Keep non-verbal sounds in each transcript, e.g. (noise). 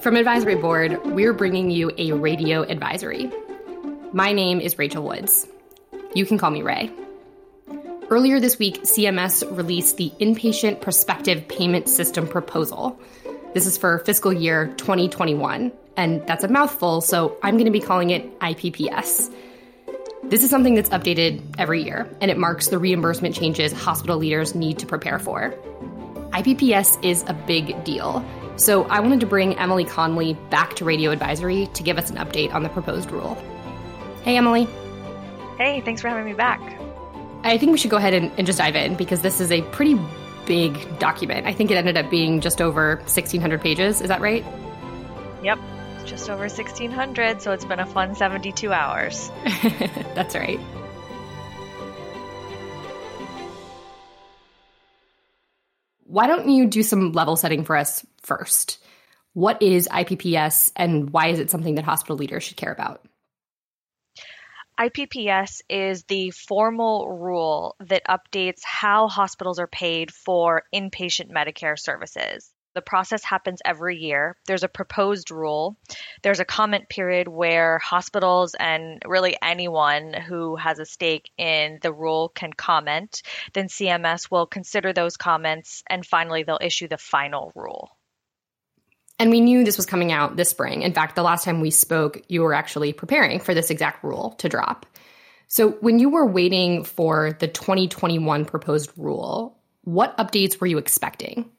From Advisory Board, we're bringing you a radio advisory. My name is Rachel Woods. You can call me Rae. Earlier this week, CMS released the Inpatient Prospective Payment System proposal. This is for fiscal year 2021, and that's a mouthful, so I'm going to be calling it IPPS. This is something that's updated every year, and it marks the reimbursement changes hospital leaders need to prepare for. IPPS is a big deal, so I wanted to bring Emily Conley back to Radio Advisory to give us an update on the proposed rule. Hey, Emily. Hey, thanks for having me back. I think we should go ahead and, and, just dive in because this is a pretty big document. I think it ended up being just over 1,600 pages. Is that right? Yep, just over 1,600. So it's been a fun 72 hours. (laughs) That's right. Why don't you do some level setting for us first? What is IPPS and why is it something that hospital leaders should care about? IPPS is the formal rule that updates how hospitals are paid for inpatient Medicare services. The process happens every year. There's a proposed rule. There's a comment period where hospitals and really anyone who has a stake in the rule can comment. Then CMS will consider those comments and finally they'll issue the final rule. And we knew this was coming out this spring. In fact, the last time we spoke, you were actually preparing for this exact rule to drop. So, when you were waiting for the 2021 proposed rule, what updates were you expecting?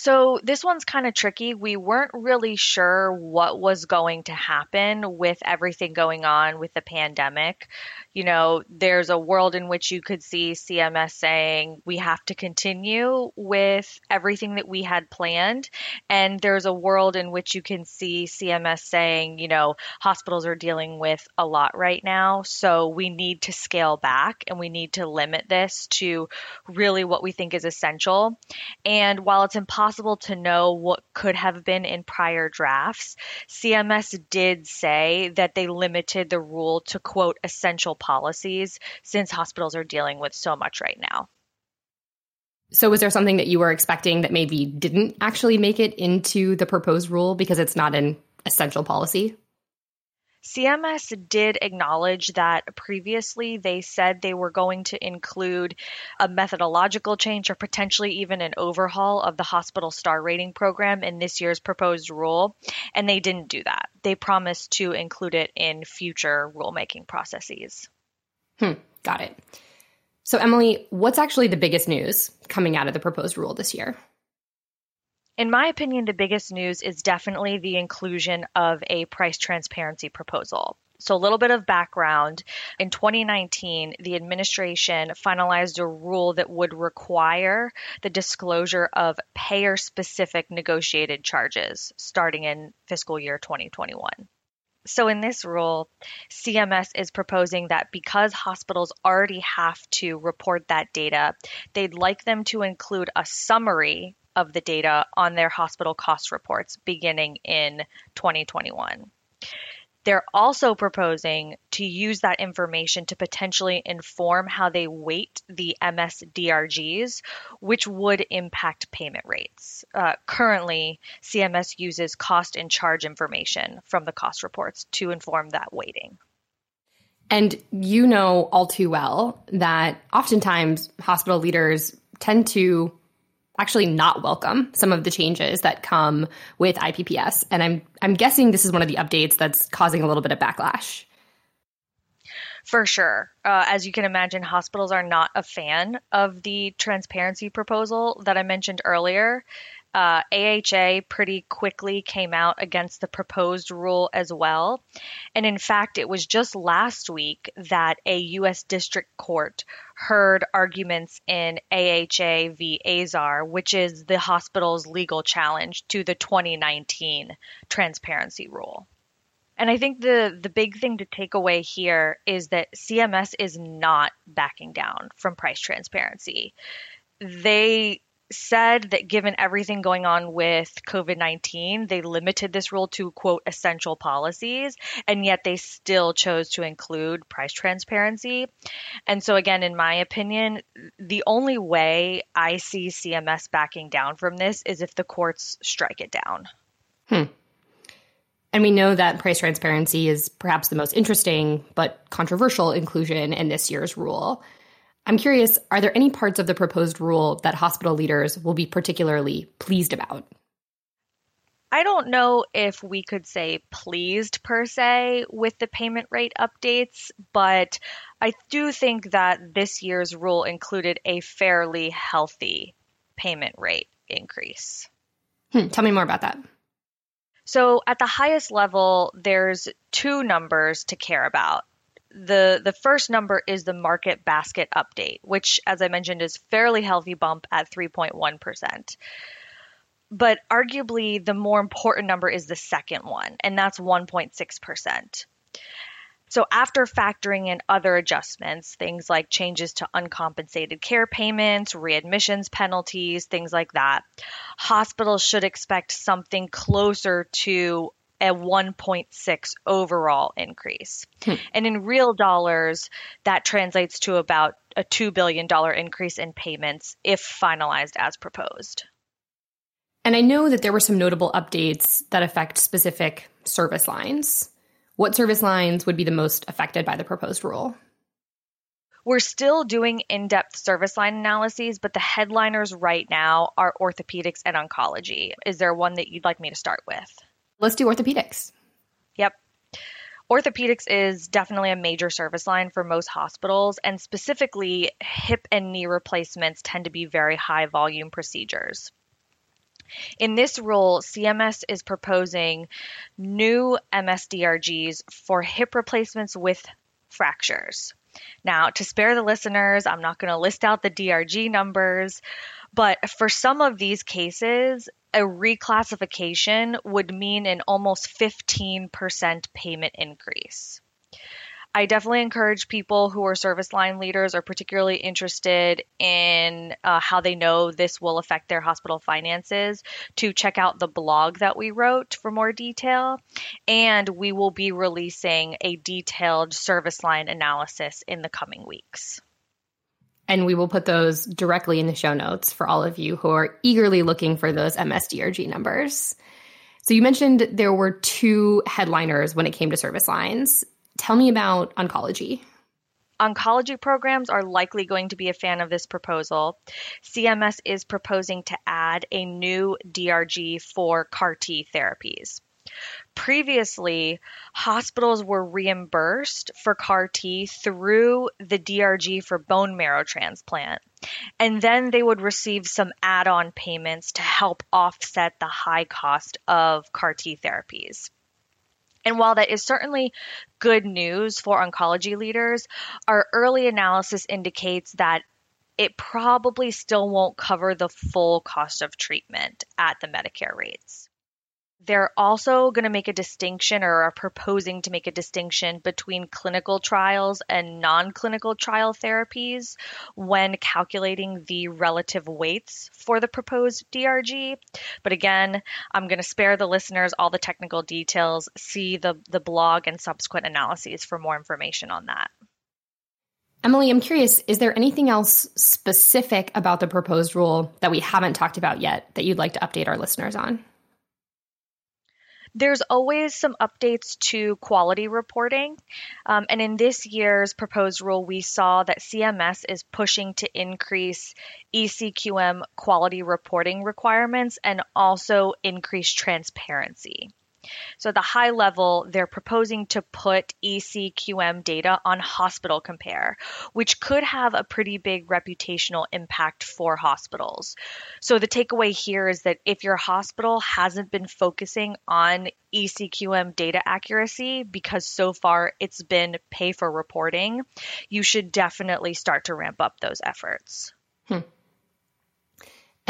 So this one's kind of tricky. We weren't really sure what was going to happen with everything going on with the pandemic. You know, there's a world in which you could see CMS saying we have to continue with everything that we had planned. And there's a world in which you can see CMS saying, you know, hospitals are dealing with a lot right now. So we need to scale back and we need to limit this to really what we think is essential. And while it's impossible to know what could have been in prior drafts, CMS did say that they limited the rule to quote essential policies since hospitals are dealing with so much right now. So, was there something that you were expecting that maybe didn't actually make it into the proposed rule because it's not an essential policy? CMS did acknowledge that previously they said they were going to include a methodological change or potentially even an overhaul of the hospital star rating program in this year's proposed rule, and they didn't do that. They promised to include it in future rulemaking processes. Hmm, got it. So, Emily, what's actually the biggest news coming out of the proposed rule this year? In my opinion, the biggest news is definitely the inclusion of a price transparency proposal. So, a little bit of background. In 2019, the administration finalized a rule that would require the disclosure of payer specific negotiated charges starting in fiscal year 2021. So, in this rule, CMS is proposing that because hospitals already have to report that data, they'd like them to include a summary of the data on their hospital cost reports beginning in 2021. They're also proposing to use that information to potentially inform how they weight the MSDRGs, which would impact payment rates. Uh, currently, CMS uses cost and charge information from the cost reports to inform that weighting. And you know all too well that oftentimes hospital leaders tend to actually not welcome some of the changes that come with IPPS. And I'm I'm guessing this is one of the updates that's causing a little bit of backlash. For sure. Uh, as you can imagine, hospitals are not a fan of the transparency proposal that I mentioned earlier uh, AHA pretty quickly came out against the proposed rule as well. And in fact, it was just last week that a U.S. District Court heard arguments in AHA v. Azar, which is the hospital's legal challenge to the 2019 transparency rule. And I think the the big thing to take away here is that CMS is not backing down from price transparency. They said that given everything going on with COVID 19, they limited this rule to, quote, essential policies, and yet they still chose to include price transparency. And so, again, in my opinion, the only way I see CMS backing down from this is if the courts strike it down. Hmm. And we know that price transparency is perhaps the most interesting but controversial inclusion in this year's rule. I'm curious are there any parts of the proposed rule that hospital leaders will be particularly pleased about? I don't know if we could say pleased per se with the payment rate updates, but I do think that this year's rule included a fairly healthy payment rate increase. Hmm, tell me more about that. So, at the highest level, there's two numbers to care about. The the first number is the market basket update, which as I mentioned is fairly healthy bump at 3.1%. But arguably, the more important number is the second one, and that's 1.6%. So, after factoring in other adjustments, things like changes to uncompensated care payments, readmissions penalties, things like that, hospitals should expect something closer to a 1.6 overall increase. Hmm. And in real dollars, that translates to about a $2 billion increase in payments if finalized as proposed. And I know that there were some notable updates that affect specific service lines. What service lines would be the most affected by the proposed rule? We're still doing in depth service line analyses, but the headliners right now are orthopedics and oncology. Is there one that you'd like me to start with? Let's do orthopedics. Yep. Orthopedics is definitely a major service line for most hospitals, and specifically, hip and knee replacements tend to be very high volume procedures. In this rule, CMS is proposing new MSDRGs for hip replacements with fractures. Now, to spare the listeners, I'm not going to list out the DRG numbers, but for some of these cases, a reclassification would mean an almost 15% payment increase. I definitely encourage people who are service line leaders or particularly interested in uh, how they know this will affect their hospital finances to check out the blog that we wrote for more detail. And we will be releasing a detailed service line analysis in the coming weeks. And we will put those directly in the show notes for all of you who are eagerly looking for those MSDRG numbers. So you mentioned there were two headliners when it came to service lines. Tell me about oncology. Oncology programs are likely going to be a fan of this proposal. CMS is proposing to add a new DRG for CAR T therapies. Previously, hospitals were reimbursed for CAR T through the DRG for bone marrow transplant, and then they would receive some add on payments to help offset the high cost of CAR T therapies. And while that is certainly good news for oncology leaders, our early analysis indicates that it probably still won't cover the full cost of treatment at the Medicare rates. They're also going to make a distinction or are proposing to make a distinction between clinical trials and non clinical trial therapies when calculating the relative weights for the proposed DRG. But again, I'm going to spare the listeners all the technical details. See the, the blog and subsequent analyses for more information on that. Emily, I'm curious, is there anything else specific about the proposed rule that we haven't talked about yet that you'd like to update our listeners on? There's always some updates to quality reporting. Um, and in this year's proposed rule, we saw that CMS is pushing to increase ECQM quality reporting requirements and also increase transparency. So at the high level, they're proposing to put ECQM data on Hospital Compare, which could have a pretty big reputational impact for hospitals. So the takeaway here is that if your hospital hasn't been focusing on ECQM data accuracy because so far it's been pay for reporting, you should definitely start to ramp up those efforts. Hmm.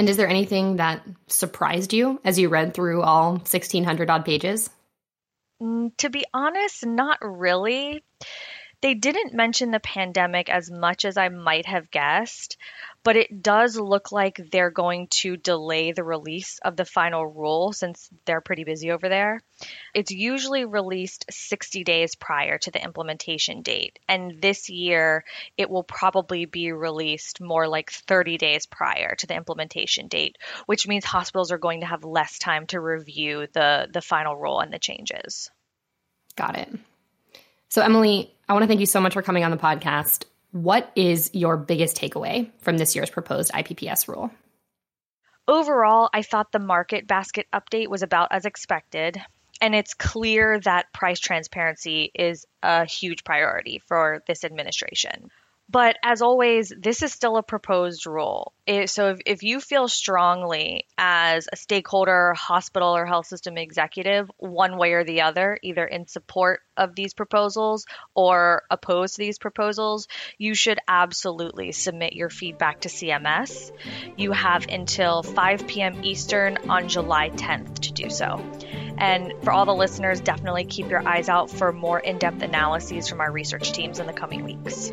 And is there anything that surprised you as you read through all 1600 odd pages? Mm, to be honest, not really. They didn't mention the pandemic as much as I might have guessed, but it does look like they're going to delay the release of the final rule since they're pretty busy over there. It's usually released 60 days prior to the implementation date, and this year it will probably be released more like 30 days prior to the implementation date, which means hospitals are going to have less time to review the, the final rule and the changes. Got it. So, Emily, I want to thank you so much for coming on the podcast. What is your biggest takeaway from this year's proposed IPPS rule? Overall, I thought the market basket update was about as expected, and it's clear that price transparency is a huge priority for this administration. But as always, this is still a proposed rule. so if, if you feel strongly as a stakeholder, hospital, or health system executive, one way or the other, either in support of these proposals or opposed to these proposals, you should absolutely submit your feedback to CMS. You have until 5 p.m. Eastern on July 10th to do so. And for all the listeners, definitely keep your eyes out for more in depth analyses from our research teams in the coming weeks.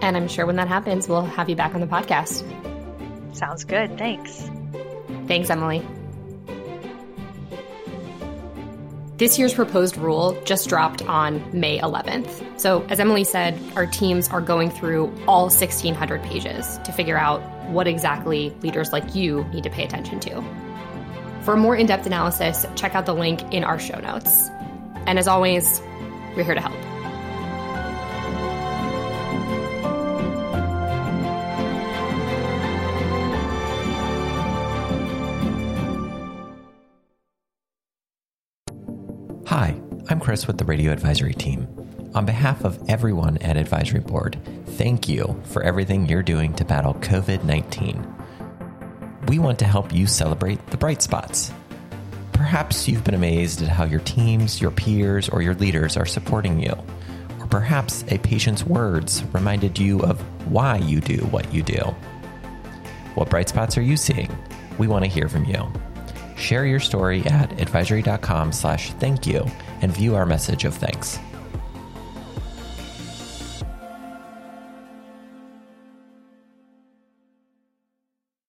And I'm sure when that happens, we'll have you back on the podcast. Sounds good. Thanks. Thanks, Emily. This year's proposed rule just dropped on May 11th. So, as Emily said, our teams are going through all 1,600 pages to figure out what exactly leaders like you need to pay attention to. For more in depth analysis, check out the link in our show notes. And as always, we're here to help. Hi, I'm Chris with the Radio Advisory Team. On behalf of everyone at Advisory Board, thank you for everything you're doing to battle COVID 19. We want to help you celebrate the bright spots. Perhaps you've been amazed at how your teams, your peers, or your leaders are supporting you. Or perhaps a patient's words reminded you of why you do what you do. What bright spots are you seeing? We want to hear from you. Share your story at advisory.com slash thank you and view our message of thanks.